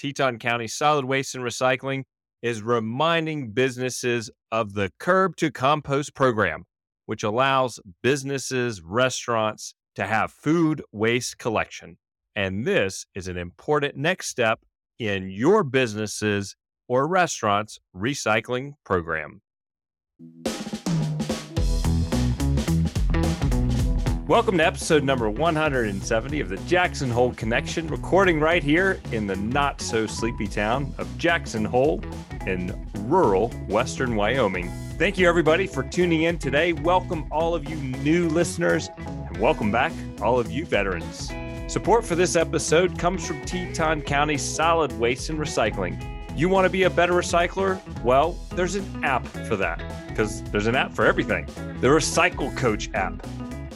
Teton County Solid Waste and Recycling is reminding businesses of the Curb to Compost program, which allows businesses, restaurants to have food waste collection. And this is an important next step in your businesses or restaurants recycling program. Welcome to episode number 170 of the Jackson Hole Connection, recording right here in the not so sleepy town of Jackson Hole in rural western Wyoming. Thank you, everybody, for tuning in today. Welcome, all of you new listeners, and welcome back, all of you veterans. Support for this episode comes from Teton County Solid Waste and Recycling. You want to be a better recycler? Well, there's an app for that because there's an app for everything. The Recycle Coach app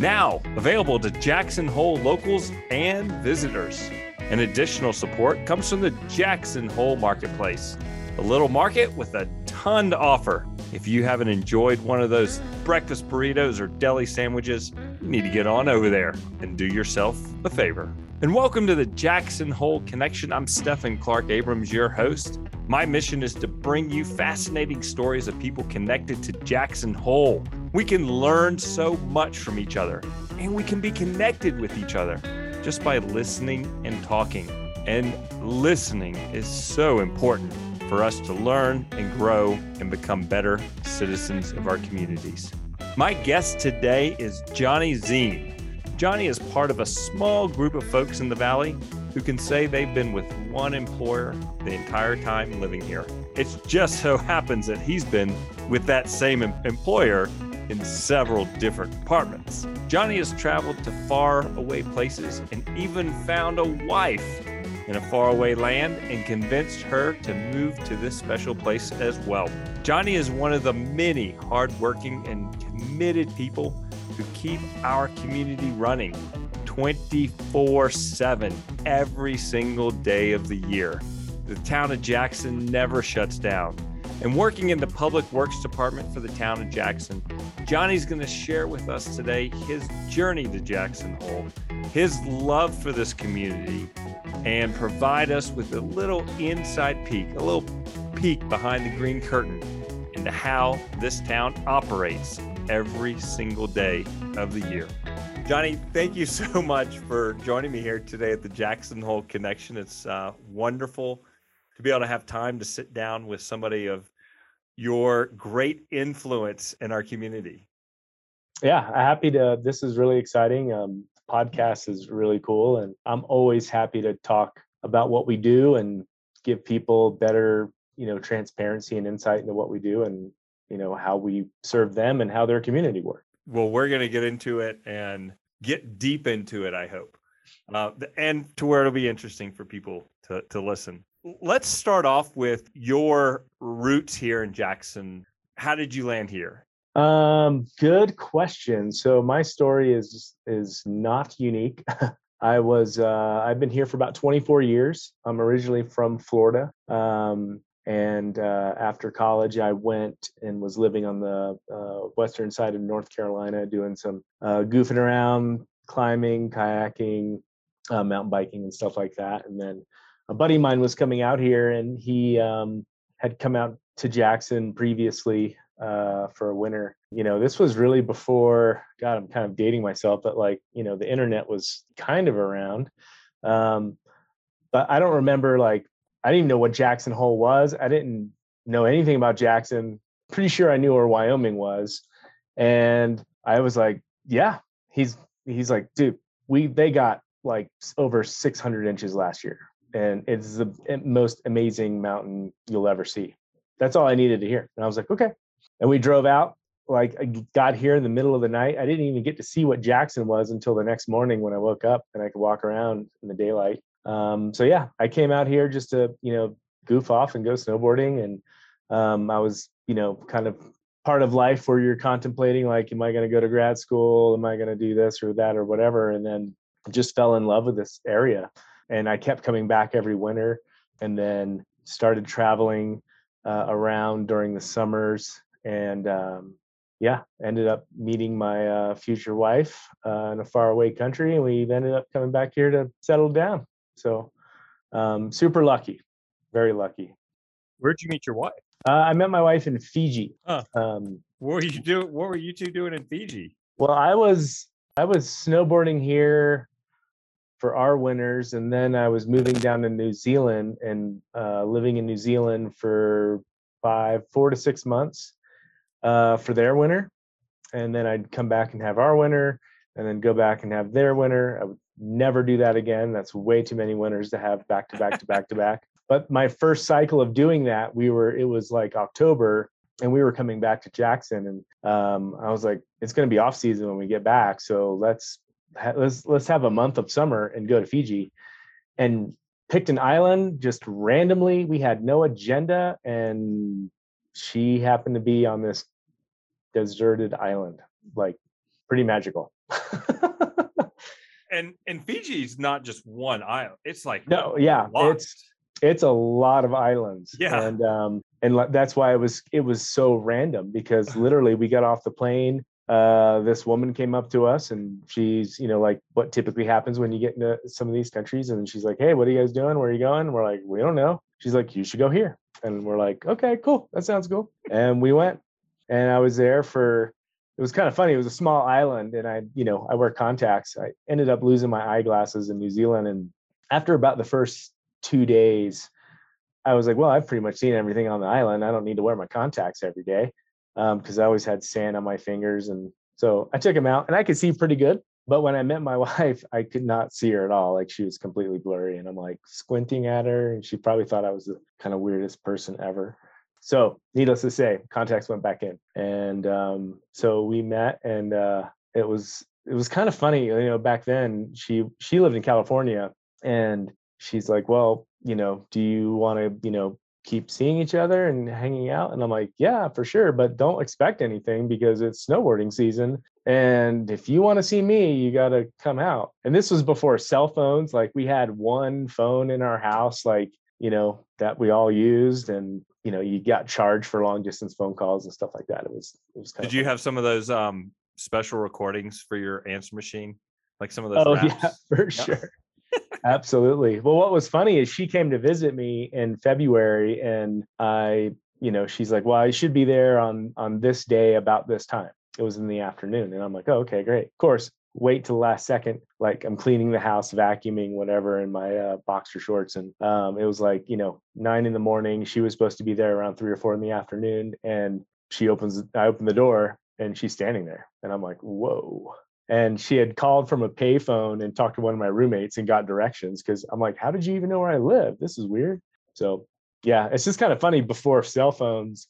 now available to Jackson Hole locals and visitors. An additional support comes from the Jackson Hole Marketplace, a little market with a ton to offer. If you haven't enjoyed one of those breakfast burritos or deli sandwiches, you need to get on over there and do yourself a favor. And welcome to the Jackson Hole Connection. I'm Stephan Clark Abrams, your host. My mission is to bring you fascinating stories of people connected to Jackson Hole. We can learn so much from each other, and we can be connected with each other just by listening and talking. And listening is so important for us to learn and grow and become better citizens of our communities. My guest today is Johnny Ziem. Johnny is part of a small group of folks in the Valley who can say they've been with one employer the entire time living here. It just so happens that he's been with that same employer in several different departments. Johnny has traveled to far away places and even found a wife in a faraway land and convinced her to move to this special place as well. Johnny is one of the many hardworking and committed people who keep our community running 24 7 every single day of the year. The town of Jackson never shuts down. And working in the Public Works Department for the town of Jackson, Johnny's going to share with us today his journey to Jackson Hole, his love for this community, and provide us with a little inside peek, a little peek behind the green curtain into how this town operates every single day of the year. Johnny, thank you so much for joining me here today at the Jackson Hole Connection. It's uh, wonderful to be able to have time to sit down with somebody of your great influence in our community. Yeah, I'm happy to. This is really exciting. Um, podcast is really cool, and I'm always happy to talk about what we do and give people better, you know, transparency and insight into what we do and you know how we serve them and how their community works well, we're going to get into it and get deep into it, I hope. Uh, and to where it'll be interesting for people to, to listen. Let's start off with your roots here in Jackson. How did you land here? Um, good question. So my story is is not unique. I was uh, I've been here for about 24 years. I'm originally from Florida. Um, and uh, after college, I went and was living on the uh, western side of North Carolina, doing some uh, goofing around, climbing, kayaking, uh, mountain biking, and stuff like that. And then a buddy of mine was coming out here, and he um, had come out to Jackson previously uh, for a winter. You know, this was really before. God, I'm kind of dating myself, but like, you know, the internet was kind of around. Um, but I don't remember like I didn't even know what Jackson Hole was. I didn't know anything about Jackson. Pretty sure I knew where Wyoming was. And I was like, yeah, he's he's like, dude, we they got like over 600 inches last year. And it's the most amazing mountain you'll ever see. That's all I needed to hear. And I was like, okay. And we drove out. Like I got here in the middle of the night. I didn't even get to see what Jackson was until the next morning when I woke up and I could walk around in the daylight. Um, so yeah, I came out here just to you know goof off and go snowboarding, and um, I was you know kind of part of life where you're contemplating like, am I going to go to grad school? Am I going to do this or that or whatever? And then just fell in love with this area, and I kept coming back every winter, and then started traveling uh, around during the summers and um, yeah, ended up meeting my uh, future wife uh, in a faraway country, and we ended up coming back here to settle down. So um, super lucky. very lucky. Where'd you meet your wife? Uh, I met my wife in Fiji. Huh. Um, What were you do? What were you two doing in Fiji? well, I was I was snowboarding here for our winters, and then I was moving down to New Zealand and uh, living in New Zealand for five, four to six months uh, for their winter, and then I'd come back and have our winter, and then go back and have their winter. I would never do that again. That's way too many winters to have back to back to back to back. But my first cycle of doing that, we were it was like October, and we were coming back to Jackson, and um, I was like, it's going to be off season when we get back, so let's ha- let's let's have a month of summer and go to Fiji, and picked an island just randomly. We had no agenda, and she happened to be on this deserted island, like pretty magical. And and Fiji's not just one island. It's like no, yeah, it's it's a lot of islands. Yeah. and um and that's why it was it was so random because literally we got off the plane uh this woman came up to us and she's you know like what typically happens when you get into some of these countries and she's like hey what are you guys doing? Where are you going? We're like we don't know. She's like you should go here. And we're like okay cool. That sounds cool. And we went and i was there for it was kind of funny it was a small island and i you know i wear contacts i ended up losing my eyeglasses in new zealand and after about the first two days, I was like, well, I've pretty much seen everything on the island. I don't need to wear my contacts every day um, because I always had sand on my fingers. And so I took them out and I could see pretty good. But when I met my wife, I could not see her at all. Like she was completely blurry. And I'm like squinting at her. And she probably thought I was the kind of weirdest person ever. So needless to say, contacts went back in. And um, so we met and uh, it was it was kind of funny. You know, back then she she lived in California and she's like, well, you know, do you want to, you know, keep seeing each other and hanging out? And I'm like, yeah, for sure, but don't expect anything because it's snowboarding season. And if you want to see me, you got to come out. And this was before cell phones. Like we had one phone in our house, like, you know, that we all used. And, you know, you got charged for long distance phone calls and stuff like that. It was, it was kind Did you have some of those um special recordings for your answer machine? Like some of those Oh raps? yeah, for sure. Absolutely. Well, what was funny is she came to visit me in February and I, you know, she's like, "Well, I should be there on on this day about this time." It was in the afternoon and I'm like, "Oh, okay, great." Of course, wait till the last second like I'm cleaning the house, vacuuming whatever in my uh, boxer shorts and um it was like, you know, 9 in the morning. She was supposed to be there around 3 or 4 in the afternoon and she opens I open the door and she's standing there and I'm like, "Whoa." and she had called from a payphone and talked to one of my roommates and got directions because I'm like, how did you even know where I live? This is weird. So yeah, it's just kind of funny before cell phones,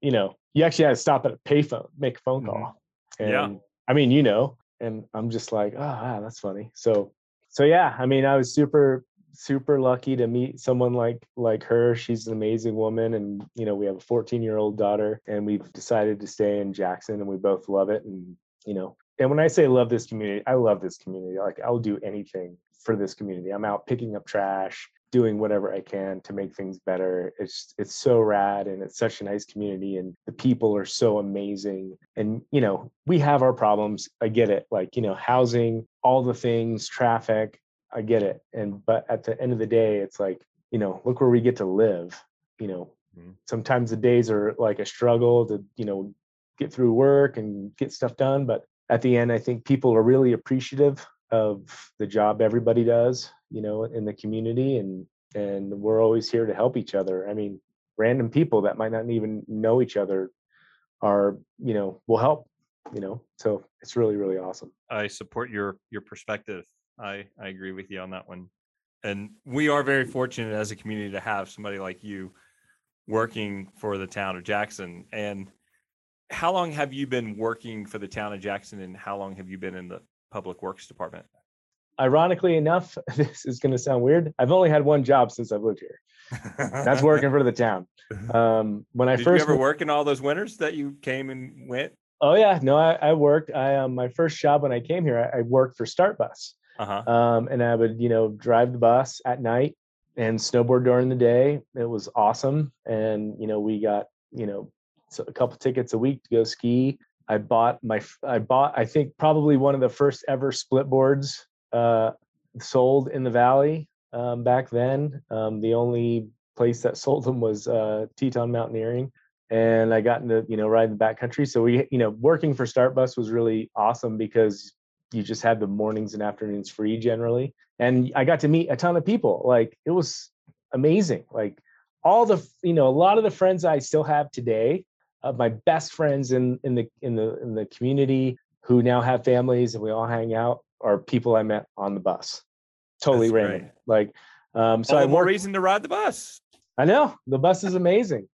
you know, you actually had to stop at a payphone, make a phone Mhm. call. And Yeah. I mean, you know, and I'm just like, oh, wow, that's funny. So so yeah, I mean, I was super super lucky to meet someone like like her. She's an amazing woman and you know, we have a 14-year-old daughter and we've decided to stay in Jackson and we both love it and you know, and when I say love this community, I love this community. Like I'll do anything for this community. I'm out picking up trash, doing whatever I can to make things better. It's it's so rad and it's such a nice community and the people are so amazing. And you know, we have our problems. I get it. Like, you know, housing, all the things, traffic, I get it. And but at the end of the day, it's like, you know, look where we get to live. You know, Mhm. sometimes the days are like a struggle to, you know, get through work and get stuff done, but at the end, I think people are really appreciative of the job everybody does, you know, in the community, and and we're always here to help each other. I mean, random people that might not even know each other are, you know, will help, you know. So it's really really awesome. I support your your perspective. I I agree with you on that one. And we are very fortunate as a community to have somebody like you working for the town of Jackson. And how long have you been working for the town of Jackson and how long have you been in the public works department? Ironically enough, this is going to sound weird. I've only had one job since I've lived here. That's working for the town. Um, when I Did first you ever work in all those winters that you came and went? oh yeah, no, I, I worked. I um, my first job when I came here, I, I worked for Start Bus. Uh-huh. um, and I would, you know, drive the bus at night and snowboard during the day. It was awesome, and you know, we got, you know, a couple tickets a week to go ski. I bought my, I bought, I think probably one of the first ever split boards uh, sold in the valley um, back then. Um, the only place that sold them was uh, Teton Mountaineering, and I got into you know riding the backcountry. So we you know working for Startbus was really awesome because you just had the mornings and afternoons free generally, and I got to meet a ton of people. Like it was amazing. Like all the you know a lot of the friends I still have today, uh, my best friends in in the in the in the community who now have families and we all hang out are people I met on the bus. Totally That's random. Great. Like um, so all I more reason to ride the bus. I know the bus is amazing.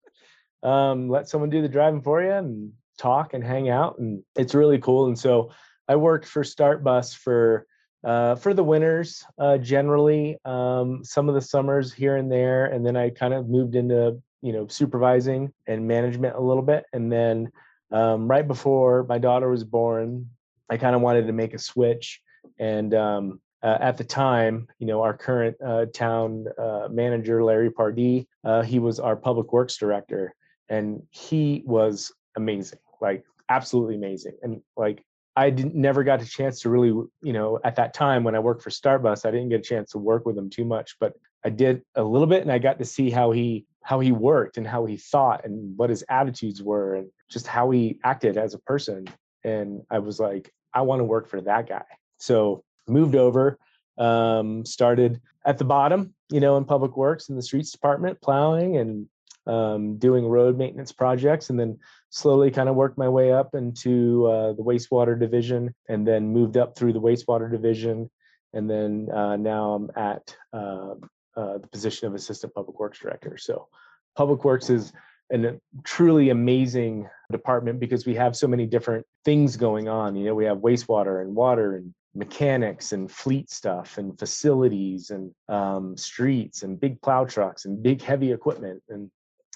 Um, let someone do the driving for you and talk and hang out, and it's really cool. And so I worked for Start Bus for uh, for the winters uh, generally, um, some of the summers here and there, and then I kind of moved into you know supervising and management a little bit, and then um, right before my daughter was born, I kind of wanted to make a switch, and um, uh, at the time, you know, our current uh, town uh, manager, Larry Pardee, uh, he was our public works director, and he was amazing, like absolutely amazing. And like I never got a chance to really, you know, at that time when I worked for Start Bus, I didn't get a chance to work with him too much, but I did a little bit, and I got to see how he how he worked and how he thought and what his attitudes were and just how he acted as a person. And I was like, I want to work for that guy. So moved over, um, started at the bottom, you know, in public works in the streets department, plowing and um, doing road maintenance projects, and then slowly kind of worked my way up into uh, the wastewater division, and then moved up through the wastewater division, and then uh, now I'm at uh, uh the position of assistant public works director. So, public works is a truly amazing department because we have so many different things going on. You know, we have wastewater and water and mechanics and fleet stuff and facilities and um, streets and big plow trucks and big heavy equipment and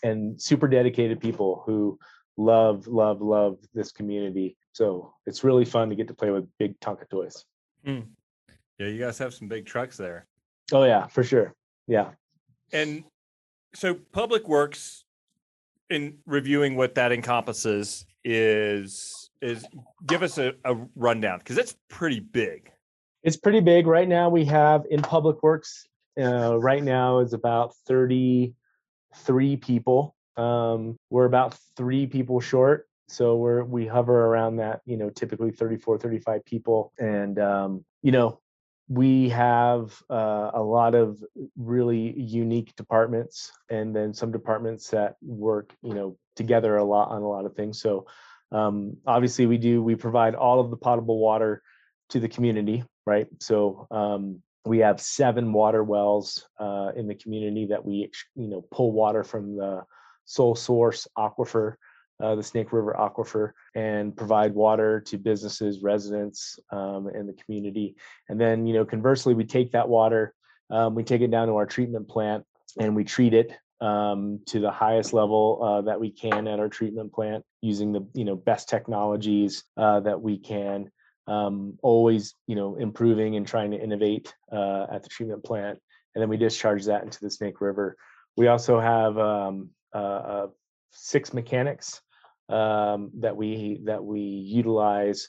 and super dedicated people who love love love this community. So it's really fun to get to play with big tonka toys. Mm. yeah you guys have some big trucks there. Oh yeah for sure. Yeah. And so public works in reviewing what that encompasses is is give us a, a rundown because it's pretty big. It's pretty big right now. We have in public works uh, right now is about thirty three people. Um, we're about three people short, so we're we hover around that. You know, typically 34, 35 people, and um, you know we have uh, a lot of really unique departments and then some departments that work you know together a lot on a lot of things so um, obviously, we do, we provide all of the potable water to the community, right? So um, we have seven water wells uh, in the community that we, you know, pull water from the sole source aquifer, uh, the Snake River aquifer, and provide water to businesses, residents, um, and the community. And then, you know, conversely, we take that water, um, we take it down to our treatment plant, and we treat it um, to the highest level uh, that we can at our treatment plant using the you know best technologies uh, that we can um, always you know improving and trying to innovate uh, at the treatment plant and then we discharge that into the snake river. We also have um, uh, uh, six mechanics um, that we that we utilize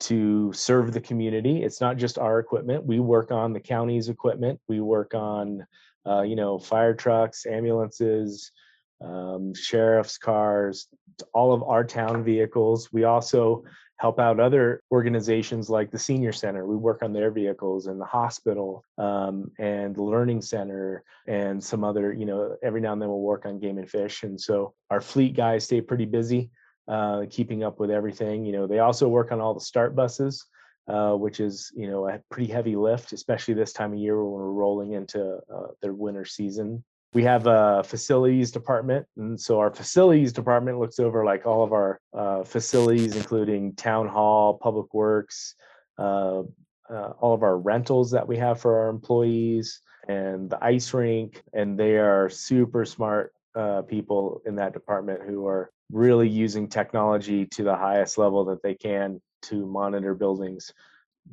to serve the community. It's not just our equipment. We work on the county's equipment. We work on uh, you know, fire trucks, ambulances, um, sheriff's cars, all of our town vehicles. We also help out other organizations like the senior center. We work on their vehicles and the hospital um, and the learning center and some other, you know, every now and then we'll work on game and fish. And so our fleet guys stay pretty busy, uh, keeping up with everything. You know, they also work on all the start buses. Uh, which is you know a pretty heavy lift, especially this time of year when we're rolling into uh, their winter season. We have a facilities department, and so our facilities department looks over like all of our uh, facilities, including town hall, public works, uh, uh, all of our rentals that we have for our employees, and the ice rink. And they are super smart people in that department who are really using technology to the highest level that they can to monitor buildings.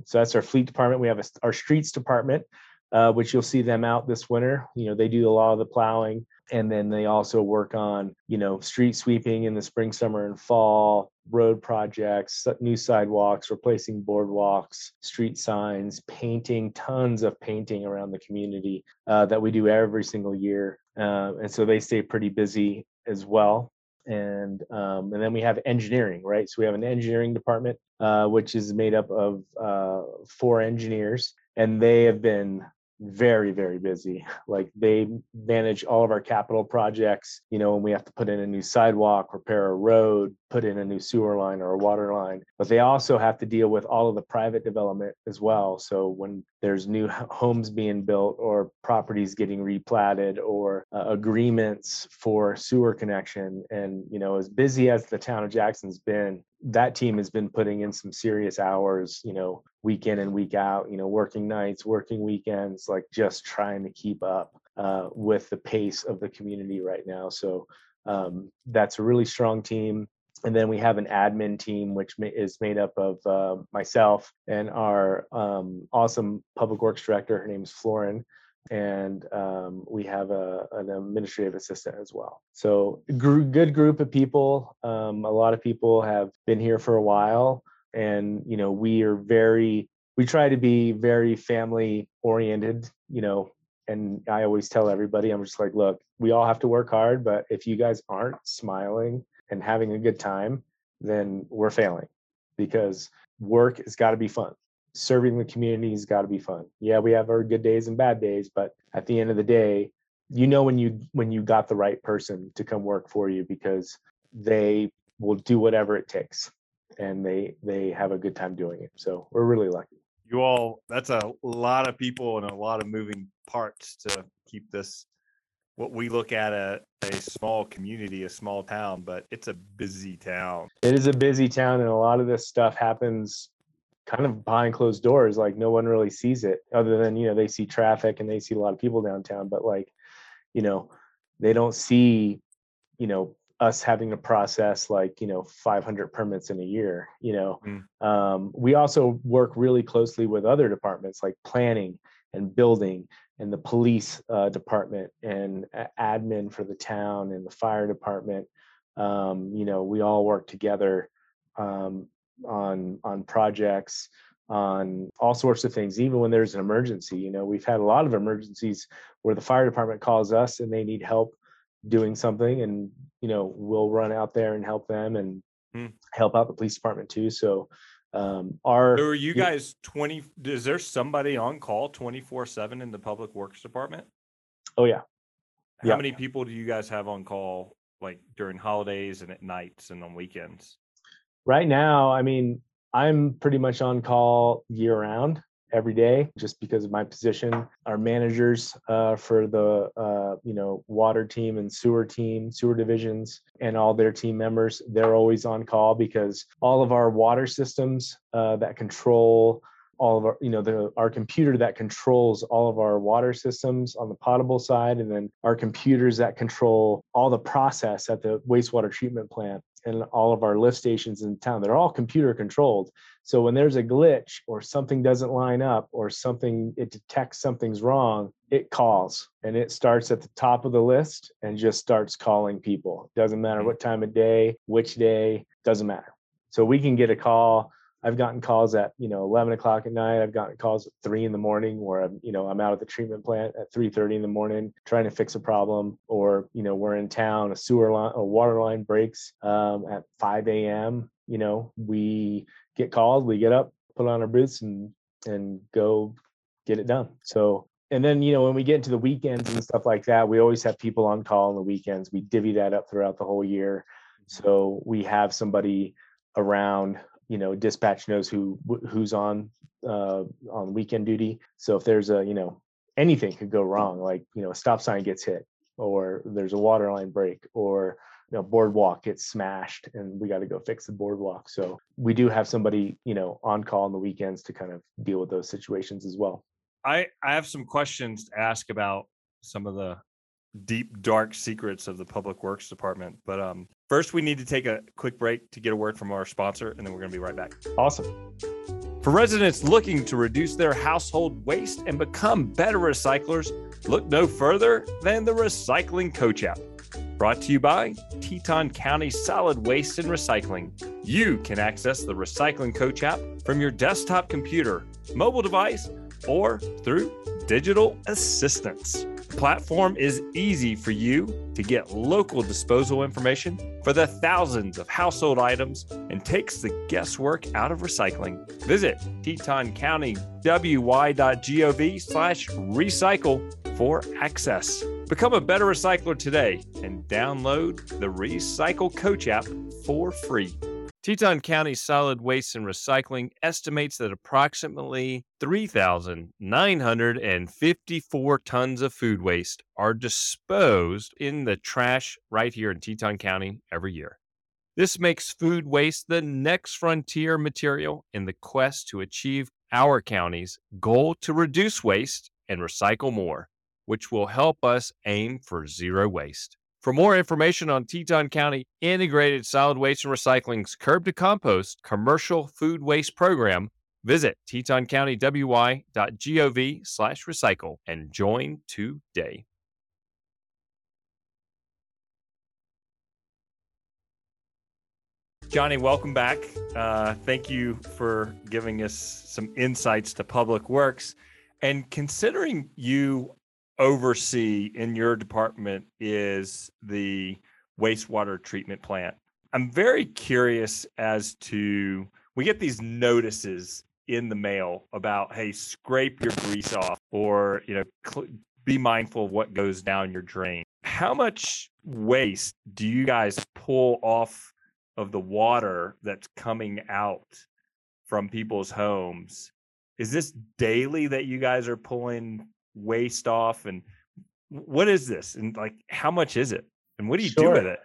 So that's our fleet department. We have a, our streets department, uh, which you'll see them out this winter. You know, they do a lot of the plowing and then they also work on you know street sweeping in the spring summer and fall road projects new sidewalks replacing boardwalks street signs painting tons of painting around the community uh, that we do every single year uh, and so they stay pretty busy as well and um, and then we have engineering right so we have an engineering department uh, which is made up of uh, four engineers and they have been very very busy. Like they manage all of our capital projects you know when we have to put in a new sidewalk repair a road put in a new sewer line or a water line but they also have to deal with all of the private development as well. So when there's new homes being built or properties getting replatted or uh, agreements for sewer connection and you know as busy as the town of jackson's been that team has been putting in some serious hours you know week in and week out you know working nights working weekends like just trying to keep up uh, with the pace of the community right now. So um, that's a really strong team and then we have an admin team which is made up of uh, myself and our um, awesome public works director. Her name is Floren. And um, we have a, an administrative assistant as well. So gr- good group of people. Um, a lot of people have been here for a while. And you know we are very we try to be very family oriented you know and i always tell everybody i'm just like look we all have to work hard but if you guys aren't smiling and having a good time, then we're failing because work has got to be fun. Serving the community has got to be fun. Yeah, we have our good days and bad days, but at the end of the day, you know when you when you got the right person to come work for you because they will do whatever it takes and they they have a good time doing it. So we're really lucky. You all that's a lot of people and a lot of moving parts to keep this what we look at a, a small community, a small town, but it's a busy town. It is a busy town, and a lot of this stuff happens kind of behind closed doors. Like no one really sees it, other than you know they see traffic and they see a lot of people downtown, but like you know they don't see you know us having to process like you know 500 permits in a year you know mm. um, we also work really closely with other departments like planning and building and the police uh, department and admin for the town and the fire department. Um, you know, we all work together um, on on projects, on all sorts of things. Even when there's an emergency, you know, we've had a lot of emergencies where the fire department calls us and they need help doing something, and you know, we'll run out there and help them and hmm. help out the police department too. So um, our so are you guys 20 is there somebody on call 24 7 in the public works department? Oh yeah. How yeah. many people do you guys have on call like during holidays and at nights and on weekends? Right now i mean i'm pretty much on call year round every day just because of my position. Our managers uh, for the uh, you know water team and sewer team, sewer divisions, and all their team members, they're always on call because all of our water systems uh, that control all of our you know the our computer that controls all of our water systems on the potable side and then our computers that control all the process at the wastewater treatment plant and all of our lift stations in town they're all computer controlled so when there's a glitch or something doesn't line up or something it detects something's wrong it calls and it starts at the top of the list and just starts calling people doesn't matter mm-hmm. what time of day which day doesn't matter so we can get a call I've gotten calls at you know 11 o'clock at night. I've gotten calls at three in the morning where I'm you know I'm out at the treatment plant at 3:30 in the morning trying to fix a problem, or you know we're in town, a sewer line, a water line breaks um, at 5 a.m. You know we get called, we get up, put on our boots, and and go get it done. So and then you know when we get into the weekends and stuff like that, we always have people on call on the weekends. We divvy that up throughout the whole year, so we have somebody around you know dispatch knows who who's on uh, on weekend duty so if there's a you know anything could go wrong like you know a stop sign gets hit or there's a water line break or you know boardwalk gets smashed and we got to go fix the boardwalk so we do have somebody you know on call on the weekends to kind of deal with those situations as well i i have some questions to ask about some of the deep dark secrets of the public works department but um First, we need to take a quick break to get a word from our sponsor, and then we're going to be right back. Awesome. For residents looking to reduce their household waste and become better recyclers, look no further than the Recycling Coach app. Brought to you by Teton County Solid Waste and Recycling. You can access the Recycling Coach app from your desktop computer, mobile device, or through digital assistance. The platform is easy for you to get local disposal information for the thousands of household items and takes the guesswork out of recycling. Visit TetonCountyWY.gov slash recycle for access. Become a better recycler today and download the Recycle Coach app for free. Teton County Solid Waste and Recycling estimates that approximately 3,954 tons of food waste are disposed in the trash right here in Teton County every year. This makes food waste the next frontier material in the quest to achieve our county's goal to reduce waste and recycle more, which will help us aim for zero waste. For more information on Teton County Integrated Solid Waste and Recycling's Curb to Compost commercial food waste program, visit tetoncountywy.gov slash recycle and join today. Johnny, welcome back. Uh, thank you for giving us some insights to public works. And considering you oversee in your department is the wastewater treatment plant. I'm very curious as to we get these notices in the mail about hey scrape your grease off or you know cl- be mindful of what goes down your drain. How much waste do you guys pull off of the water that's coming out from people's homes? Is this daily that you guys are pulling waste off and what is this? And like how much is it? And what do you sure. do with it?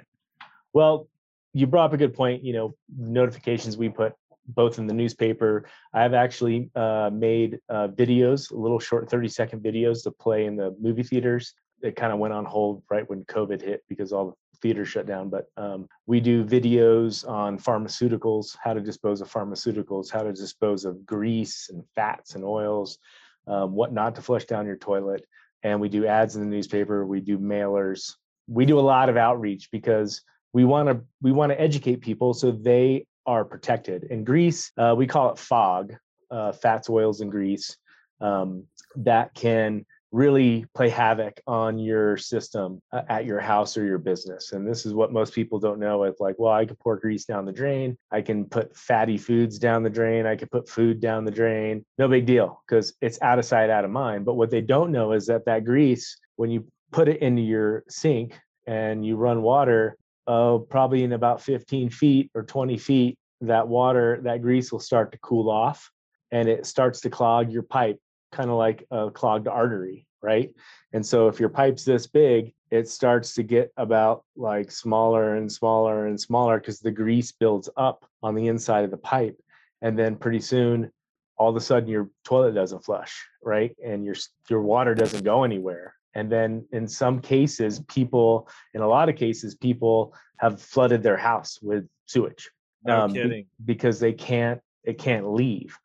Well you brought up a good point you know notifications we put both in the newspaper. I've actually uh, made uh, videos little short 30 second videos to play in the movie theaters. It kind of went on hold right when covid hit because all the theaters shut down but um, we do videos on pharmaceuticals how to dispose of pharmaceuticals how to dispose of grease and fats and oils um, what not to flush down your toilet. And we do ads in the newspaper. We do mailers. We do a lot of outreach because we want to we want to educate people so they are protected. In grease, uh, we call it fog, uh, fats, oils, and grease. Um, that can really play havoc on your system uh, at your house or your business. And this is what most people don't know. It's like, well, I can pour grease down the drain. I can put fatty foods down the drain. I can put food down the drain. No big deal because it's out of sight, out of mind. But what they don't know is that that grease, when you put it into your sink and you run water, oh, probably in about 15 feet or 20 feet, that water, that grease will start to cool off and it starts to clog your pipe kind of like a clogged artery, right? And so if your pipe's this big, it starts to get about like smaller and smaller and smaller because the grease builds up on the inside of the pipe. And then pretty soon, all of a sudden your toilet doesn't flush, right? And your your water doesn't go anywhere. And then in some cases, people, in a lot of cases, people have flooded their house with sewage. No um, kidding. because they can't it can't leave.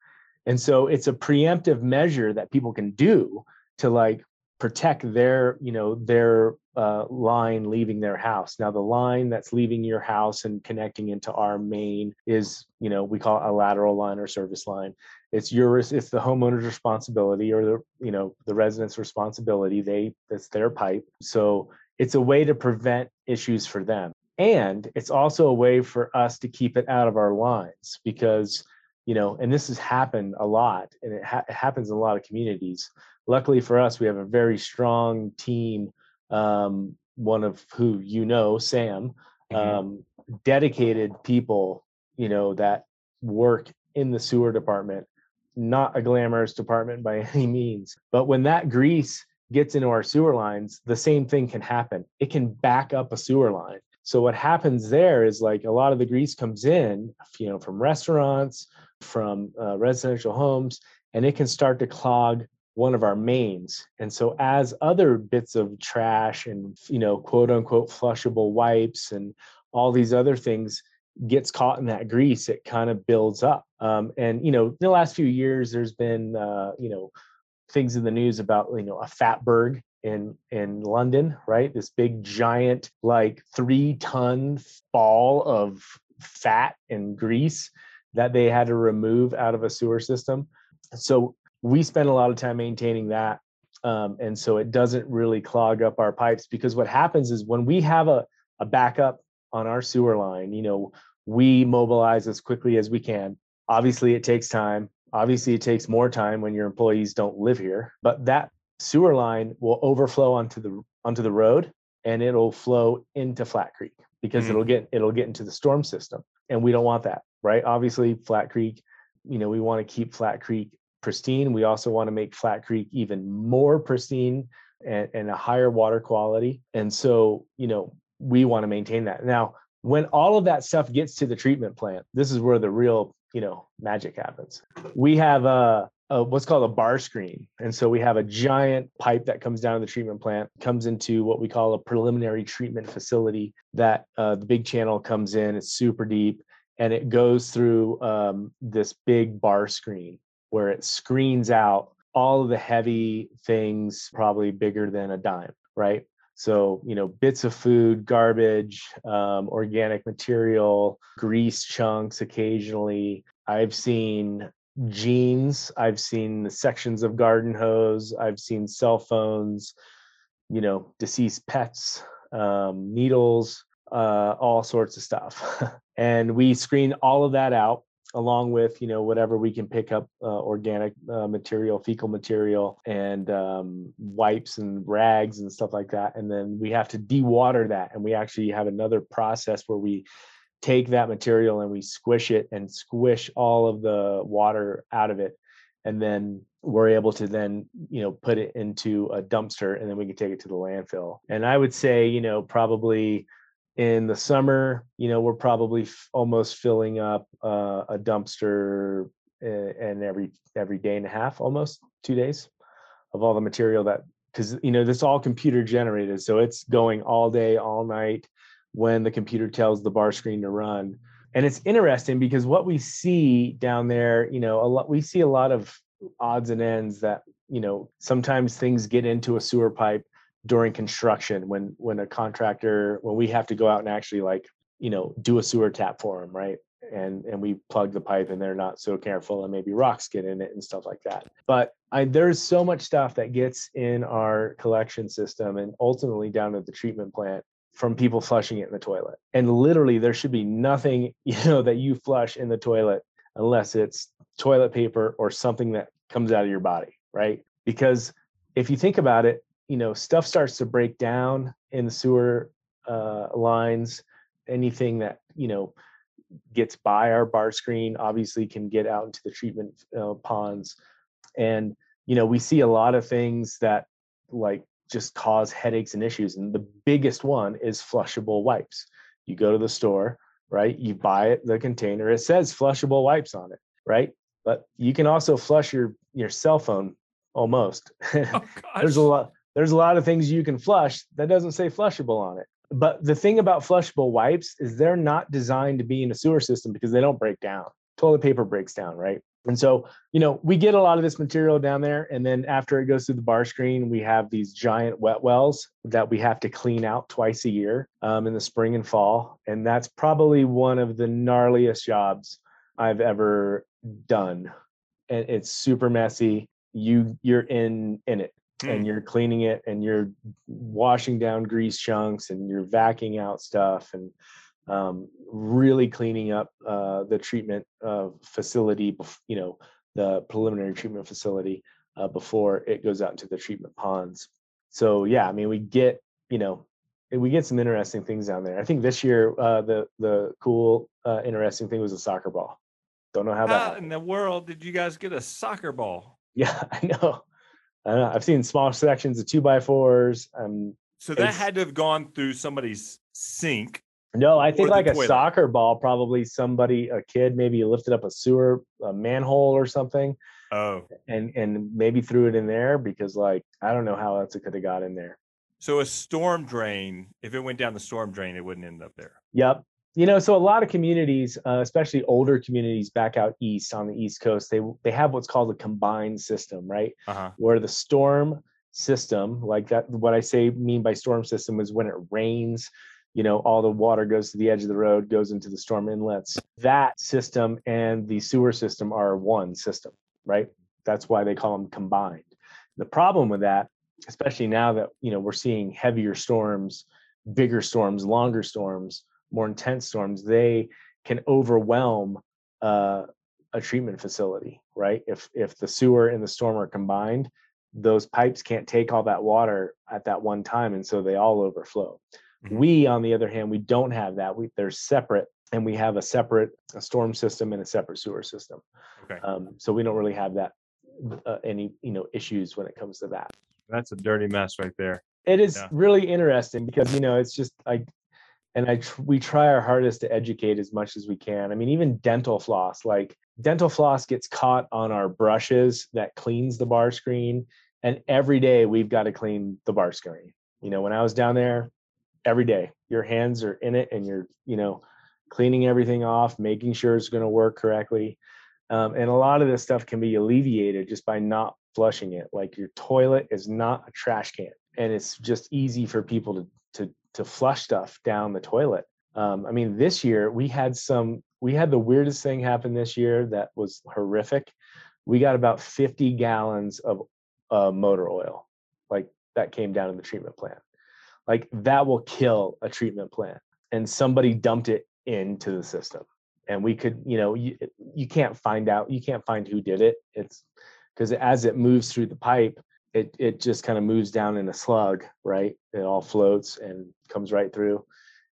And so it's a preemptive measure that people can do to like protect their, you know, their uh, line leaving their house. Now the line that's leaving your house and connecting into our main is, you know, we call it a lateral line or service line. It's yours. It's the homeowner's responsibility or the, you know, the resident's responsibility. They, that's their pipe. So it's a way to prevent issues for them. And it's also a way for us to keep it out of our lines because you know, and this has happened a lot, and it, ha- it, happens in a lot of communities. Luckily for us, we have a very strong team. Um, one of who you know, Sam, mm-hmm. um, dedicated people, you know, that work in the sewer department. Not a glamorous department by any means, but when that grease gets into our sewer lines, the same thing can happen. It can back up a sewer line. So what happens there is like a lot of the grease comes in, you know, from restaurants, from uh, residential homes, and it can start to clog one of our mains. And so as other bits of trash and you know quote unquote flushable wipes and all these other things gets caught in that grease, it kind of builds up. Um, and you know, in the last few years, there's been uh, you know things in the news about you know a fatberg in in London, right? This big giant like three ton ball of fat and grease that they had to remove out of a sewer system. So we spend a lot of time maintaining that. Um, and so it doesn't really clog up our pipes because what happens is when we have a, a backup on our sewer line, you know, we mobilize as quickly as we can. Obviously, it takes time. Obviously, it takes more time when your employees don't live here, but that sewer line will overflow onto the onto the road and it'll flow into Flat Creek because mm-hmm. it'll get it'll get into the storm system and we don't want that right? Obviously flat creek you know we want to keep flat creek pristine. We also want to make flat creek even more pristine and, and a higher water quality and so you know we want to maintain that. Now when all of that stuff gets to the treatment plant this is where the real you know magic happens. We have a, a, what's called a bar screen. And so we have a giant pipe that comes down to the treatment plant comes into what we call a preliminary treatment facility that uh, the big channel comes in it's super deep and it goes through um, this big bar screen where it screens out all of the heavy things probably bigger than a dime right? So you know bits of food garbage um, organic material grease chunks occasionally. I've seen jeans i've seen sections of garden hose i've seen cell phones you know deceased pets um, needles uh, all sorts of stuff. and we screen all of that out along with you know whatever we can pick up uh, organic uh, material fecal material and um, wipes and rags and stuff like that and then we have to dewater that and we actually have another process where we take that material and we squish it and squish all of the water out of it. And then we're able to then you know put it into a dumpster and then we can take it to the landfill. And i would say you know probably in the summer you know we're probably f- almost filling up uh, a dumpster and every every day and a half almost two days of all the material that because you know this all computer generated so it's going all day all night when the computer tells the bar screen to run. And it's interesting because what we see down there you know a lot we see a lot of odds and ends that you know sometimes things get into a sewer pipe during construction when when a contractor when we have to go out and actually like you know do a sewer tap for them right? And and we plug the pipe and they're not so careful and maybe rocks get in it and stuff like that. But I, there's so much stuff that gets in our collection system and ultimately down at the treatment plant from people flushing it in the toilet. And literally there should be nothing you know that you flush in the toilet unless it's toilet paper or something that comes out of your body right? Because if you think about it you know stuff starts to break down in the sewer uh, lines. Anything that you know gets by our bar screen obviously can get out into the treatment uh, ponds. And you know we see a lot of things that like just cause headaches and issues and the biggest one is flushable wipes you go to the store right you buy it the container it says flushable wipes on it right but you can also flush your your cell phone almost oh, there's a lot there's a lot of things you can flush that doesn't say flushable on it. But the thing about flushable wipes is they're not designed to be in a sewer system because they don't break down. Toilet paper breaks down, right? And so, you know, we get a lot of this material down there. And then after it goes through the bar screen, we have these giant wet wells that we have to clean out twice a year um, in the spring and fall. And that's probably one of the gnarliest jobs I've ever done. And it's super messy. You you're in in it mm. and you're cleaning it and you're washing down grease chunks and you're vacuuming out stuff and um, really cleaning up uh, the treatment uh, facility, you know, the preliminary treatment facility uh, before it goes out into the treatment ponds. So yeah, I mean, we get, you know, we get some interesting things down there. I think this year uh, the the cool, uh, interesting thing was a soccer ball. Don't know how, how that. in the world did you guys get a soccer ball? Yeah, I know. I know. I've seen small sections of two by fours. Um, so that had to have gone through somebody's sink. No, I think like a soccer ball, probably somebody, a kid, maybe lifted up a sewer, a manhole or something. Oh, and and maybe threw it in there because like I don't know how else it could have got in there. So a storm drain, if it went down the storm drain, it wouldn't end up there. Yep, you know, so a lot of communities, uh, especially older communities back out east on the East Coast, they they have what's called a combined system, right? Uh-huh. Where the storm system, like that, what I say mean by storm system is when it rains, you know, all the water goes to the edge of the road, goes into the storm inlets. That system and the sewer system are one system, right? That's why they call them combined. The problem with that, especially now that you know we're seeing heavier storms, bigger storms, longer storms more intense storms, they can overwhelm uh, a treatment facility, right? If if the sewer and the storm are combined, those pipes can't take all that water at that one time, and so they all overflow. Mm-hmm. We, on the other hand, we don't have that. We they're separate, and we have a separate a storm system and a separate sewer system. Okay. Um, so we don't really have that uh, any you know issues when it comes to that. That's a dirty mess right there. It is yeah. really interesting because you know it's just like and I tr- we try our hardest to educate as much as we can. I mean, even dental floss, like dental floss gets caught on our brushes that cleans the bar screen, and every day we've got to clean the bar screen. You know, when I was down there, every day your hands are in it and you're, you know, cleaning everything off, making sure it's going to work correctly. Um, and a lot of this stuff can be alleviated just by not flushing it. Like your toilet is not a trash can, and it's just easy for people to to to flush stuff down the toilet. Um, I mean, this year we had some, we had the weirdest thing happen this year that was horrific. We got about 50 gallons of uh, motor oil, like that came down in the treatment plant. Like that will kill a treatment plant. And somebody dumped it into the system. And we could, you know, you, you can't find out, you can't find who did it. It's because as it moves through the pipe, it it just kind of moves down in a slug, right? It all floats and comes right through.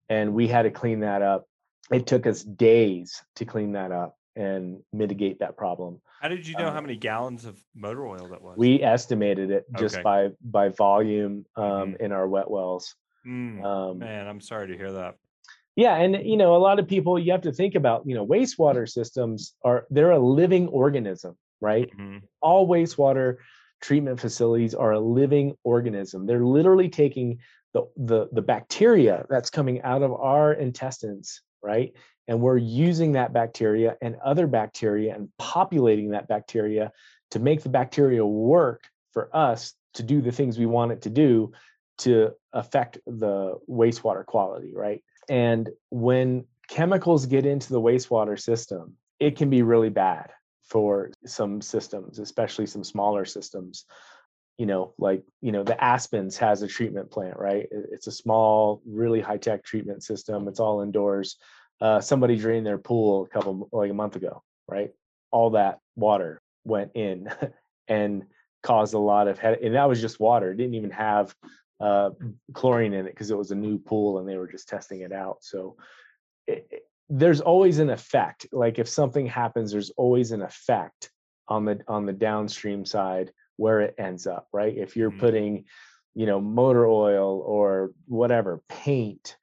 And we had to clean that up. It took us days to clean that up and mitigate that problem. How did you know um, how many gallons of motor oil that was? We estimated it just okay. by by volume um, mm-hmm. in our wet wells. Mm, um, man, I'm sorry to hear that. Yeah, and you know, a lot of people you have to think about, you know, wastewater systems are they're a living organism, right? Mm-hmm. All wastewater treatment facilities are a living organism. They're literally taking the, the, the bacteria that's coming out of our intestines, right? And we're using that bacteria and other bacteria and populating that bacteria to make the bacteria work for us to do the things we want it to do to affect the wastewater quality, right? And when chemicals get into the wastewater system, it can be really bad for some systems, especially some smaller systems. You know, like, you know, the Aspens has a treatment plant, right? It's a small, really high tech treatment system. It's all indoors. Uh, somebody drained their pool a couple, like a month ago, right? All that water went in and caused a lot of head. And that was just water. It didn't even have uh, chlorine in it because it was a new pool and they were just testing it out. So it, there's always an effect like if something happens there's always an effect on the on the downstream side where it ends up right if you're mm-hmm. putting you know motor oil or whatever paint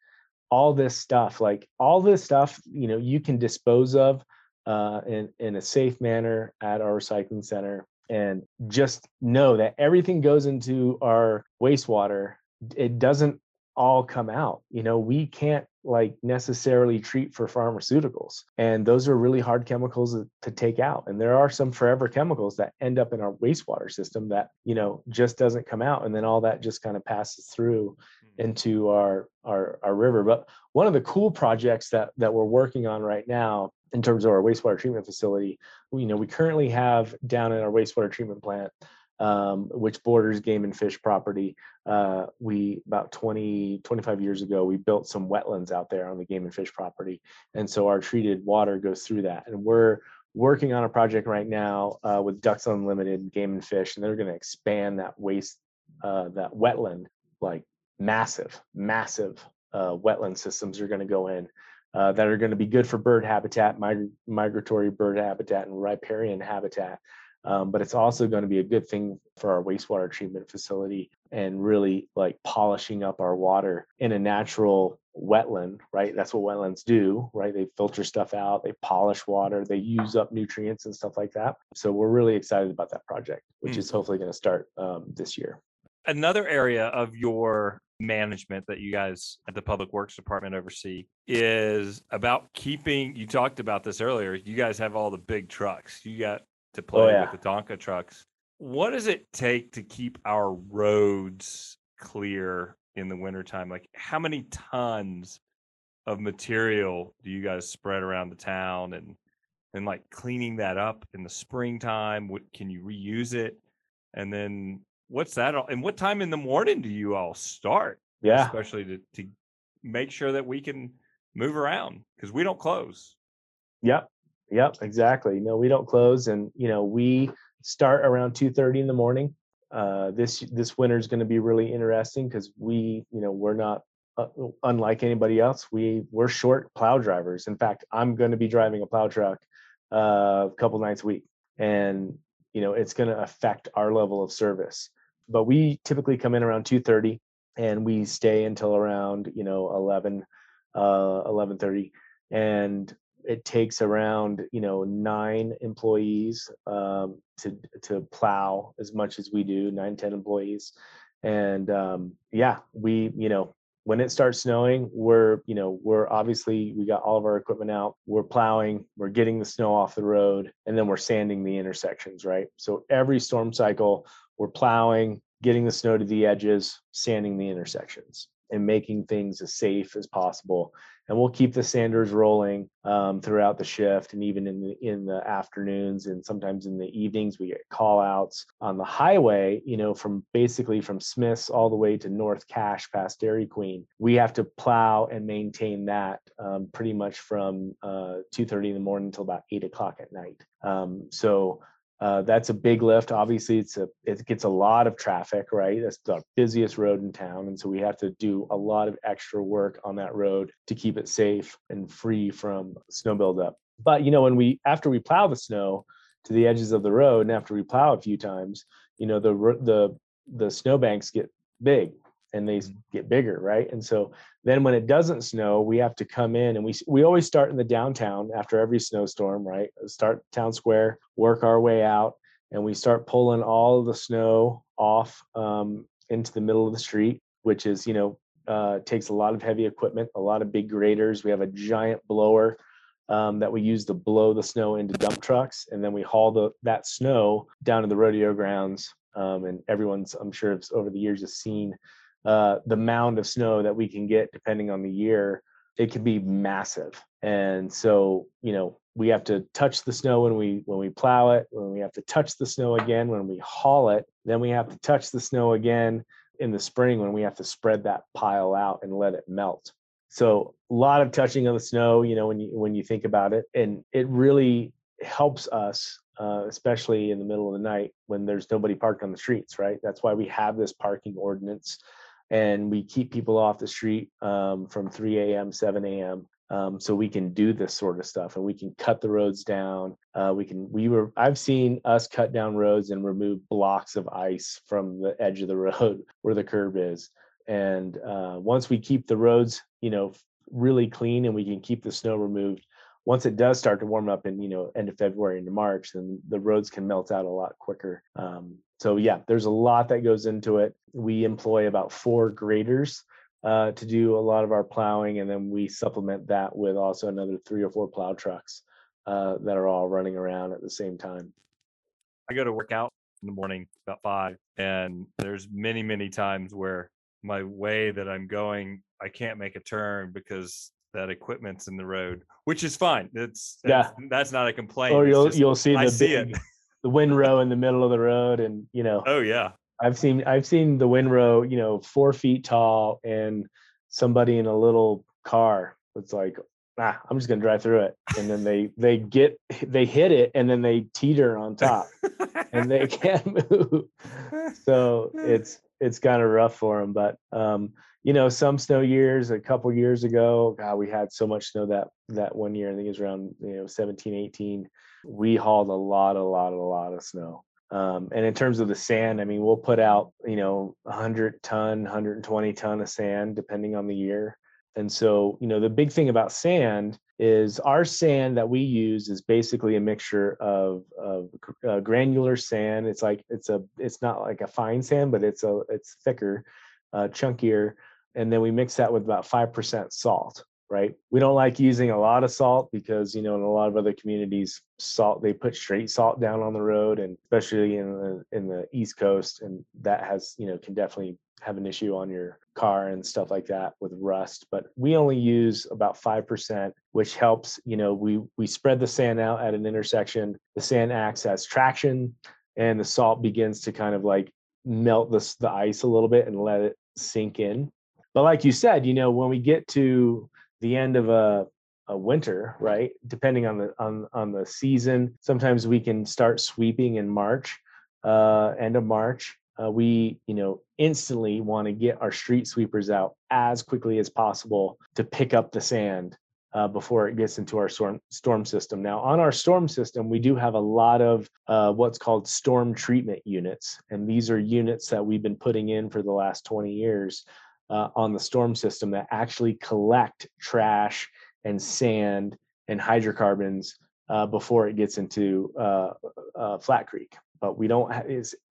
all this stuff like all this stuff you know you can dispose of uh, in in a safe manner at our recycling center and just know that everything goes into our wastewater. It doesn't all come out you know we can't like necessarily treat for pharmaceuticals and those are really hard chemicals to take out and there are some forever chemicals that end up in our wastewater system that you know just doesn't come out and then all that just kind of passes through mm-hmm. into our our our river but one of the cool projects that that we're working on right now in terms of our wastewater treatment facility you know we currently have down in our wastewater treatment plant um, which borders game and fish property. Uh, we about 20, 25 years ago, we built some wetlands out there on the game and fish property. And so our treated water goes through that. And we're working on a project right now uh, with Ducks Unlimited Game and Fish, and they're going to expand that waste, uh, that wetland, like massive, massive uh, wetland systems are going to go in. Uh, that are going to be good for bird habitat, mig- migratory bird habitat, and riparian habitat um, but it's also going to be a good thing for our wastewater treatment facility and really like polishing up our water in a natural wetland right? That's what wetlands do right? They filter stuff out they polish water they use up nutrients and stuff like that. So we're really excited about that project which mm. is hopefully going to start um, this year. Another area of your management that you guys at the public works department oversee is about keeping you talked about this earlier you guys have all the big trucks. You got to oh, play Oh, yeah. with the Tonka trucks what does it take to keep our roads clear in the wintertime like how many tons of material do you guys spread around the town and and like cleaning that up in the springtime what can you reuse it and then what's that all, and what time in the morning do you all start Yeah. especially to, to make sure that we can move around because we don't close Yep. Yep. Exactly. No, we don't close, and you know we start around two thirty in the morning. Uh, this this winter is going to be really interesting because we, you know, we're not uh, unlike anybody else. We we're short plow drivers. In fact, I'm going to be driving a plow truck uh, a couple nights a week, and you know it's going to affect our level of service. But we typically come in around two thirty, and we stay until around you know 11, uh, 11:30, and it takes around you know nine employees um, to to plow as much as we do nine ten employees. And um, yeah we you know when it starts snowing we're you know we're obviously we got all of our equipment out we're plowing we're getting the snow off the road and then we're sanding the intersections right? So every storm cycle we're plowing getting the snow to the edges sanding the intersections and making things as safe as possible. And we'll keep the sanders rolling um, throughout the shift and even in the in the afternoons and sometimes in the evenings we get call outs on the highway you know from basically from smiths all the way to north cache past dairy queen. We have to plow and maintain that um, pretty much from uh, 2.30 in the morning until about 8 o'clock at night. Um, so uh, that's a big lift. Obviously, it's a it gets a lot of traffic, right? That's the busiest road in town, and so we have to do a lot of extra work on that road to keep it safe and free from snow buildup. But you know, when we after we plow the snow to the edges of the road, and after we plow a few times, you know, the the the snowbanks get big and they s- get bigger, right? And so then when it doesn't snow, we have to come in and we we always start in the downtown after every snowstorm, right? Start town square, work our way out, and we start pulling all the snow off um, into the middle of the street, which is you know uh, takes a lot of heavy equipment, a lot of big graders. We have a giant blower um, that we use to blow the snow into dump trucks, and then we haul the that snow down to the rodeo grounds. Um, and everyone's, I'm sure, over the years has seen uh, the mound of snow that we can get depending on the year. It can be massive, and so you know we have to touch the snow when we when we plow it. When we have to touch the snow again when we haul it. Then we have to touch the snow again in the spring when we have to spread that pile out and let it melt. So a lot of touching of the snow, you know, when you when you think about it, and it really helps us, uh, especially in the middle of the night when there's nobody parked on the streets, right? That's why we have this parking ordinance, and we keep people off the street um, from 3 a.m., 7 a.m. Um, so we can do this sort of stuff, and we can cut the roads down. Uh, we can. We were. I've seen us cut down roads and remove blocks of ice from the edge of the road where the curb is and uh, once we keep the roads you know really clean and we can keep the snow removed once it does start to warm up in you know end of february into march then the roads can melt out a lot quicker um, so yeah there's a lot that goes into it we employ about four graders uh, to do a lot of our plowing and then we supplement that with also another three or four plow trucks uh, that are all running around at the same time I go to work out in the morning about five, and there's many, many times where my way that I'm going, I can't make a turn because that equipment's in the road, which is fine. It's that's, that's not a complaint. or you'll just- you'll see I the see big, it. The windrow in the middle of the road and you know Oh yeah, I've seen I've seen the windrow, you know, four feet tall, and somebody in a little car. It's like, ah, I'm just gonna drive through it, and then they they get they hit it, and then they teeter on top, and they can't move. So it's it's kind of rough for them. But um, you know, some snow years, a couple years ago, God, we had so much snow that that one year. I think it was around you know 17, 18. We hauled a lot, a lot, a lot of snow. Um, and in terms of the sand, I mean, we'll put out, you know, 100 ton, 120 ton of sand, depending on the year. And so, you know, the big thing about sand is our sand that we use is basically a mixture of, of uh, granular sand. It's like it's a, it's not like a fine sand, but it's a, it's thicker, uh, chunkier. and then we mix that with about 5% salt right? We don't like using a lot of salt because you know in a lot of other communities salt they put straight salt down on the road and especially in the in the east coast and that has you know can definitely have an issue on your car and stuff like that with rust but we only use about 5% which helps you know we we spread the sand out at an intersection the sand acts as traction and the salt begins to kind of like melt the, the ice a little bit and let it sink in. But like you said you know when we get to the end of a, a winter, right? Depending on the on on the season, sometimes we can start sweeping in March, uh, end of March. Uh, we, you know, instantly want to get our street sweepers out as quickly as possible to pick up the sand uh, before it gets into our storm storm system. Now, on our storm system, we do have a lot of uh, what's called storm treatment units, and these are units that we've been putting in for the last 20 years uh, on the storm system that actually collect trash and sand and hydrocarbons uh, before it gets into uh, uh Flat Creek. But we don't ha-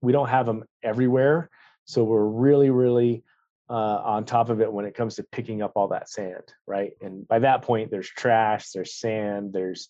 we don't have them everywhere, so we're really really uh, on top of it when it comes to picking up all that sand, right? And by that point, there's trash, there's sand, there's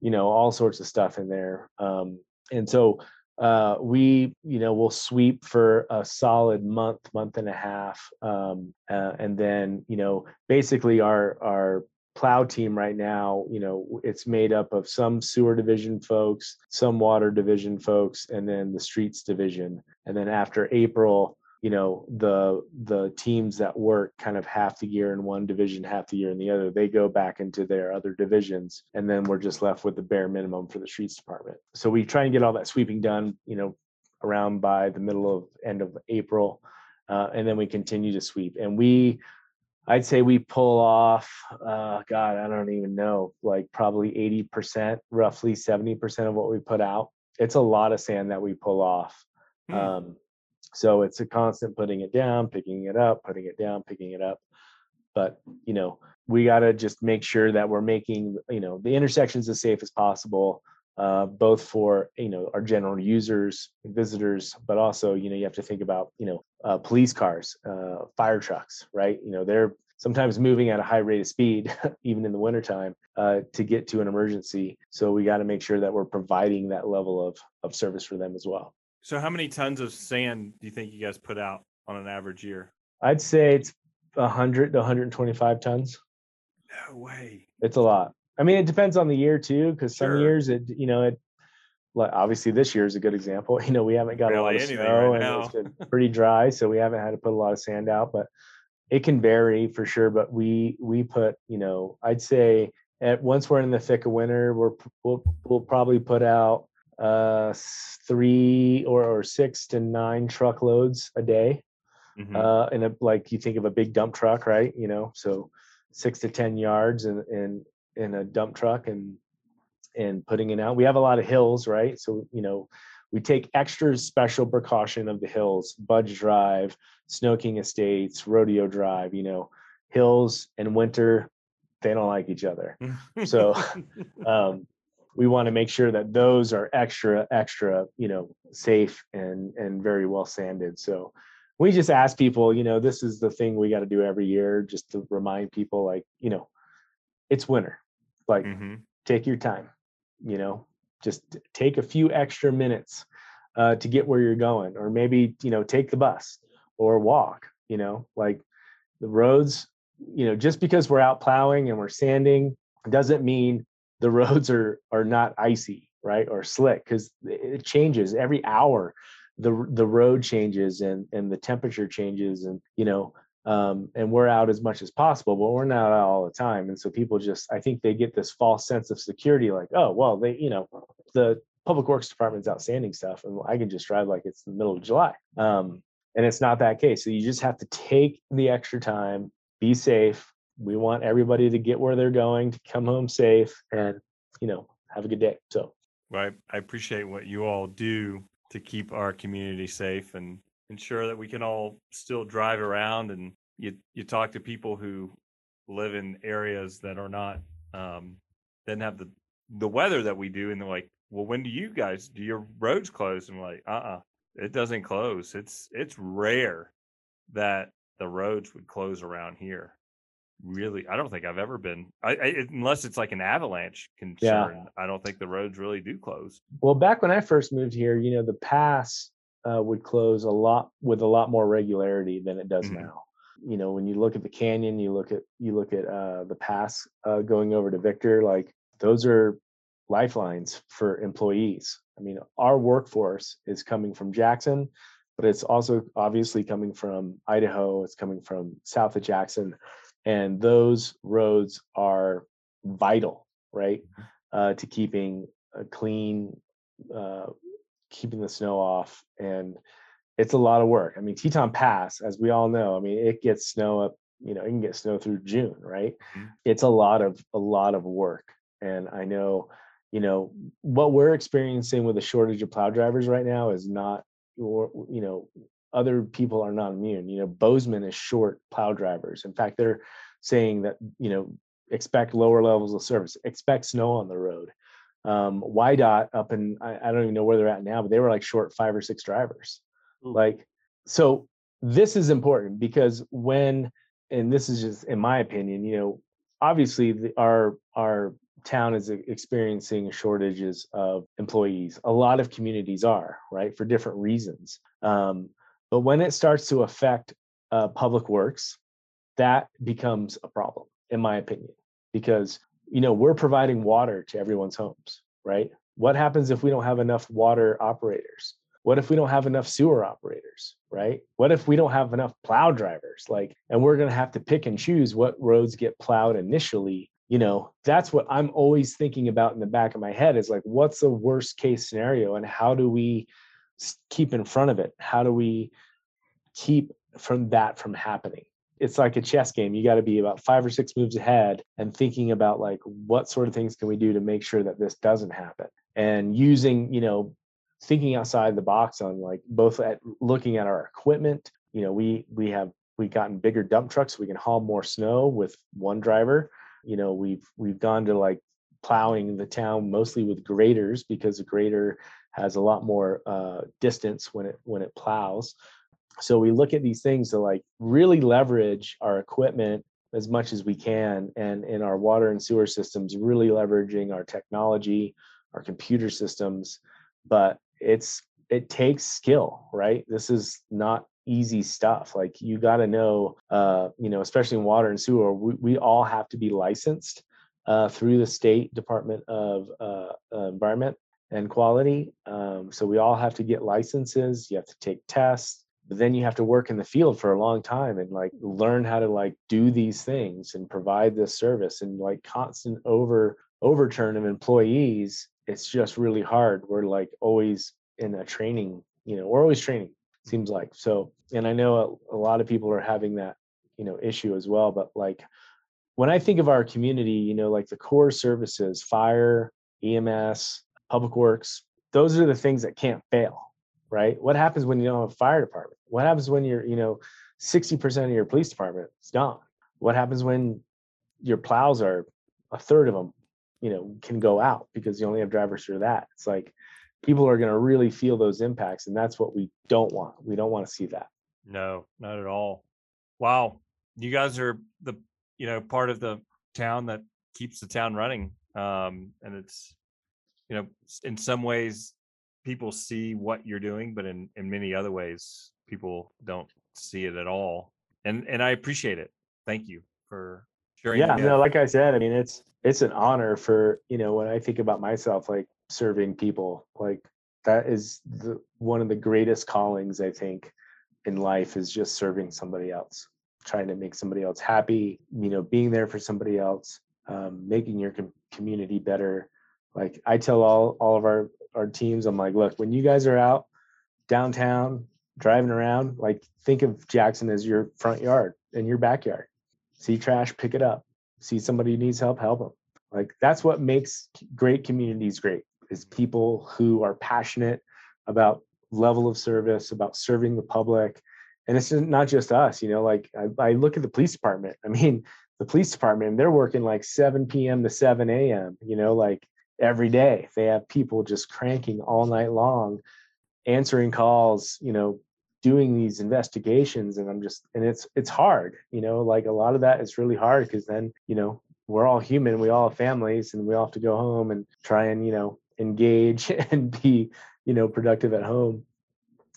you know all sorts of stuff in there. Um, and so uh, we you know will sweep for a solid month month and a half um, uh, and then you know basically our our plow team right now you know it's made up of some sewer division folks some water division folks and then the streets division. And then after april you know the the teams that work kind of half the year in one division half the year in the other they go back into their other divisions and then we're just left with the bare minimum for the streets department. So we try and get all that sweeping done you know around by the middle of end of april uh, and then we continue to sweep. And we i'd say we pull off uh, god i don't even know like probably 80% roughly 70% of what we put out. It's a lot of sand that we pull off hmm. um, so it's a constant putting it down, picking it up, putting it down, picking it up. But, you know, we got to just make sure that we're making, you know, the intersections as safe as possible, uh, both for, you know, our general users, visitors, but also, you know, you have to think about, you know, uh, police cars, uh, fire trucks, right? You know, they're sometimes moving at a high rate of speed, even in the wintertime, uh, to get to an emergency. So we got to make sure that we're providing that level of, of service for them as well. So, how many tons of sand do you think you guys put out on an average year? I'd say it's 100 to 125 tons. No way. It's a lot. I mean, it depends on the year too, because some years it, you know, it. Like obviously, this year is a good example. You know, we haven't got really a lot of snow right and it's been pretty dry, so we haven't had to put a lot of sand out. But it can vary for sure. But we we put, you know, I'd say at once we're in the thick of winter, we're we'll, we'll probably put out uh, three or, or six to nine truckloads a day. Mm-hmm. Uh, and a, like you think of a big dump truck, right? You know, so six to ten yards in in in a dump truck and and putting it out. We have a lot of hills, right? So you know, we take extra special precaution of the hills, Budge Drive, Snow King Estates, Rodeo Drive. You know, hills and winter, they don't like each other. so um, we want to make sure that those are extra extra you know safe and and very well sanded so we just ask people you know this is the thing we got to do every year just to remind people like you know it's winter like mm-hmm. take your time you know just take a few extra minutes uh, to get where you're going or maybe you know take the bus or walk you know like the roads you know just because we're out plowing and we're sanding doesn't mean the roads are are not icy right or slick because it changes every hour. The the road changes and and the temperature changes and you know um, and we're out as much as possible but we're not out all the time and so people just i think they get this false sense of security like oh well they you know the public works department's outstanding stuff and i can just drive like it's the middle of july. Um, and it's not that case so you just have to take the extra time be safe we want everybody to get where they're going to come home safe and you know have a good day. So well, I, I appreciate what you all do to keep our community safe and ensure that we can all still drive around and you you talk to people who live in areas that are not um didn't have the the weather that we do and they're like well when do you guys do your roads close? And like uh-uh it doesn't close. It's it's rare that the roads would close around here. Really, I don't think I've ever been, I, I, unless it's like an avalanche concern. Yeah. I don't think the roads really do close. Well, back when I first moved here, you know, the pass uh, would close a lot with a lot more regularity than it does mm-hmm. now. You know, when you look at the canyon, you look at you look at uh, the pass uh, going over to Victor, like those are lifelines for employees. I mean, our workforce is coming from Jackson, but it's also obviously coming from Idaho. It's coming from south of Jackson, and those roads are vital, right, mm-hmm. uh, to keeping a clean, uh, keeping the snow off and it's a lot of work. I mean, Teton Pass, as we all know, I mean, it gets snow up, you know, it can get snow through June, right? Mm-hmm. It's a lot of a lot of work. And I know, you know, what we're experiencing with a shortage of plow drivers right now is not or you know, other people are not immune. You know, Bozeman is short plow drivers. In fact, they're saying that, you know, expect lower levels of service, expect snow on the road um, WYDOT up in I, I, don't even know where they're at now, but they were like short five or six drivers. Like, so this is important because when, and this is just in my opinion, you know, obviously the, our our town is experiencing shortages of employees. A lot of communities are right for different reasons. Um, but when it starts to affect uh, public works, that becomes a problem, in my opinion, because you know we're providing water to everyone's homes right? What happens if we don't have enough water operators? What if we don't have enough sewer operators right? What if we don't have enough plow drivers? Like and we're going to have to pick and choose what roads get plowed initially you know? That's what i'm always thinking about in the back of my head is like what's the worst case scenario and how do we keep in front of it how do we keep from that from happening it's like a chess game. You got to be about five or six moves ahead and thinking about like what sort of things can we do to make sure that this doesn't happen. And using, you know, thinking outside the box on like both at looking at our equipment. You know, we we have we've gotten bigger dump trucks. We can haul more snow with one driver. You know, we've we've gone to like plowing the town mostly with graders because a grader has a lot more uh, distance when it when it plows. So we look at these things to like really leverage our equipment as much as we can and in our water and sewer systems really leveraging our technology our computer systems. But it's it takes skill right? This is not easy stuff. Like you got to know uh you know especially in water and sewer we, we all have to be licensed uh, through the state department of uh, uh, environment and quality um, so we all have to get licenses you have to take tests but then you have to work in the field for a long time and like learn how to like do these things and provide this service and like constant over overturn of employees it's just really hard. We're like always in a training you know we're always training seems like. So and i know a, a lot of people are having that you know issue as well but like when i think of our community you know like the core services fire ems public works those are the things that can't fail right? What happens when you don't have a fire department? What happens when you're, you know, 60% of your police department is gone? What happens when your plows are a third of them, you know, can go out because you only have drivers for that? It's like people are going to really feel those impacts. And that's what we don't want. We don't want to see that. No, not at all. Wow. You guys are the, you know, part of the town that keeps the town running. Um, and it's, you know, in some ways people see what you're doing, but in in many other ways, people don't see it at all. And and I appreciate it. Thank you for sharing. Yeah, no, like I said, I mean, it's it's an honor for you know when I think about myself, like serving people, like that is the one of the greatest callings I think in life is just serving somebody else, trying to make somebody else happy. You know, being there for somebody else, um, making your com- community better. Like I tell all all of our our teams, I'm like, look, when you guys are out downtown driving around, like think of Jackson as your front yard and your backyard. See trash, pick it up. See somebody who needs help, help them. Like that's what makes great communities great is people who are passionate about level of service, about serving the public. And it's not just us, you know, like I, I look at the police department. I mean, the police department, they're working like 7 p.m. to 7 a.m., you know, like every day. They have people just cranking all night long, answering calls, you know, doing these investigations and i'm just and it's it's hard you know like a lot of that is really hard because then you know we're all human we all have families and we all have to go home and try and you know engage and be you know productive at home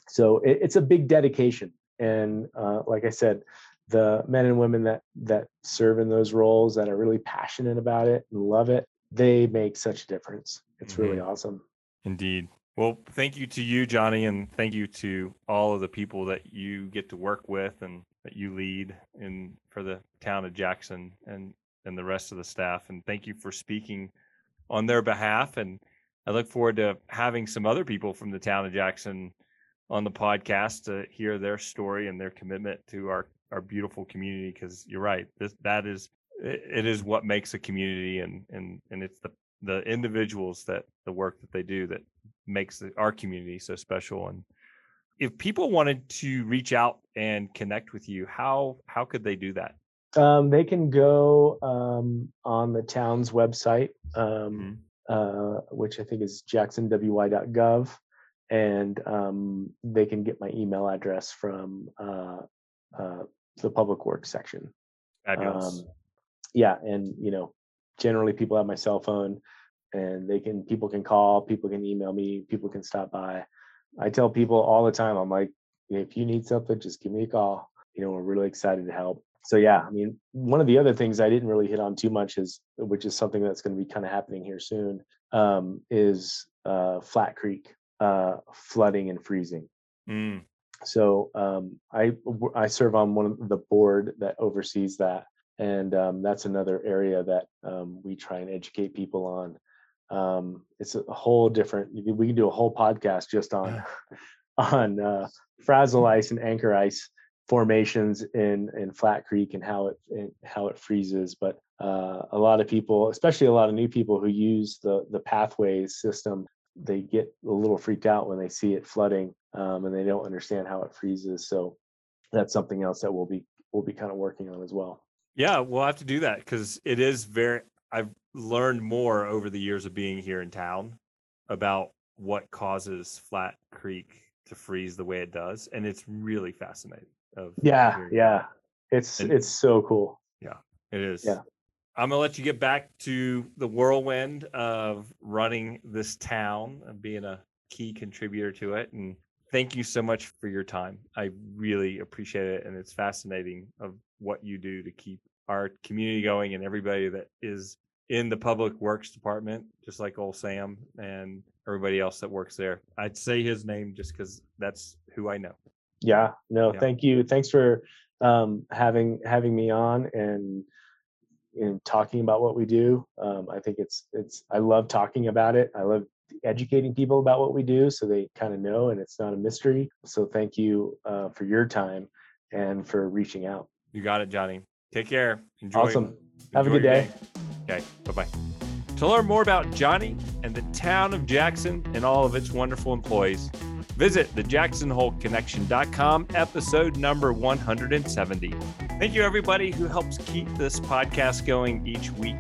so it, it's a big dedication and uh, like i said the men and women that that serve in those roles that are really passionate about it and love it they make such a difference. It's mm-hmm. really awesome. Indeed. Well thank you to you johnny and thank you to all of the people that you get to work with and that you lead in for the town of jackson and and the rest of the staff and thank you for speaking on their behalf and i look forward to having some other people from the town of jackson on the podcast to hear their story and their commitment to our our beautiful community because you're right this that is it is what makes a community and and and it's the the individuals that the work that they do that makes the, our community so special and if people wanted to reach out and connect with you how how could they do that um, they can go um, on the town's website um, mm-hmm. uh, which i think is jacksonwy.gov and um, they can get my email address from uh, uh, the public works section. Fabulous. Um, yeah, and you know, generally people have my cell phone, and they can people can call, people can email me, people can stop by. I tell people all the time, I'm like, if you need something, just give me a call. You know, we're really excited to help. So yeah, I mean, one of the other things I didn't really hit on too much is, which is something that's going to be kind of happening here soon, um, is uh, Flat Creek uh, flooding and freezing. Mm so um, I I serve on one of the board that oversees that, and um, that's another area that um, we try and educate people on. Um, it's a whole different. We can do a whole podcast just on on uh, frazil ice and anchor ice formations in in Flat Creek and how it and how it freezes. But uh, a lot of people, especially a lot of new people who use the the pathways system, they get a little freaked out when they see it flooding um, and they don't understand how it freezes. So that's something else that we'll be we'll be kind of working on as well. Yeah, we'll have to do that because it is very. I've learned more over the years of being here in town about what causes Flat Creek to freeze the way it does, and it's really fascinating. Of yeah, yeah, it's and, it's so cool. Yeah, it is. Yeah. I'm gonna let you get back to the whirlwind of running this town and being a key contributor to it. And thank you so much for your time. I really appreciate it, and it's fascinating of what you do to keep our community going and everybody that is in the public works department, just like old Sam and everybody else that works there. I'd say his name just because that's who I know. Yeah, no, yeah. thank you. Thanks for um, having having me on and in talking about what we do. Um, I think it's it's I love talking about it. I love educating people about what we do so they kind of know and it's not a mystery. So thank you uh, for your time and for reaching out. You got it, Johnny. Take care. Enjoy. Awesome. Enjoy Have a good day. day. Okay. Bye bye. To learn more about Johnny and the town of Jackson and all of its wonderful employees, visit the jacksonholeconnection.com episode number 170. Thank you, everybody who helps keep this podcast going each week.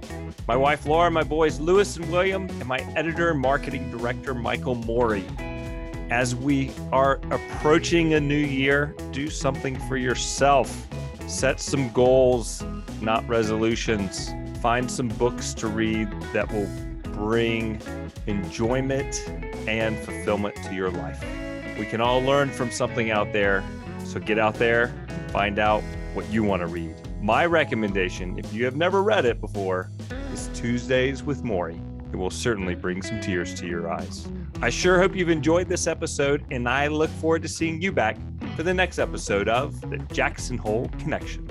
My wife, Laura, my boys, Lewis and William, and my editor and marketing director, Michael Morey. As we are approaching a new year, do something for yourself. Set some goals, not resolutions. Find some books to read that will bring enjoyment and fulfillment to your life. We can all learn from something out there. So get out there, find out what you want to read. My recommendation, if you have never read it before, is Tuesdays with Morrie. It will certainly bring some tears to your eyes. I sure hope you've enjoyed this episode, and I look forward to seeing you back for the next episode of the Jackson Hole Connection.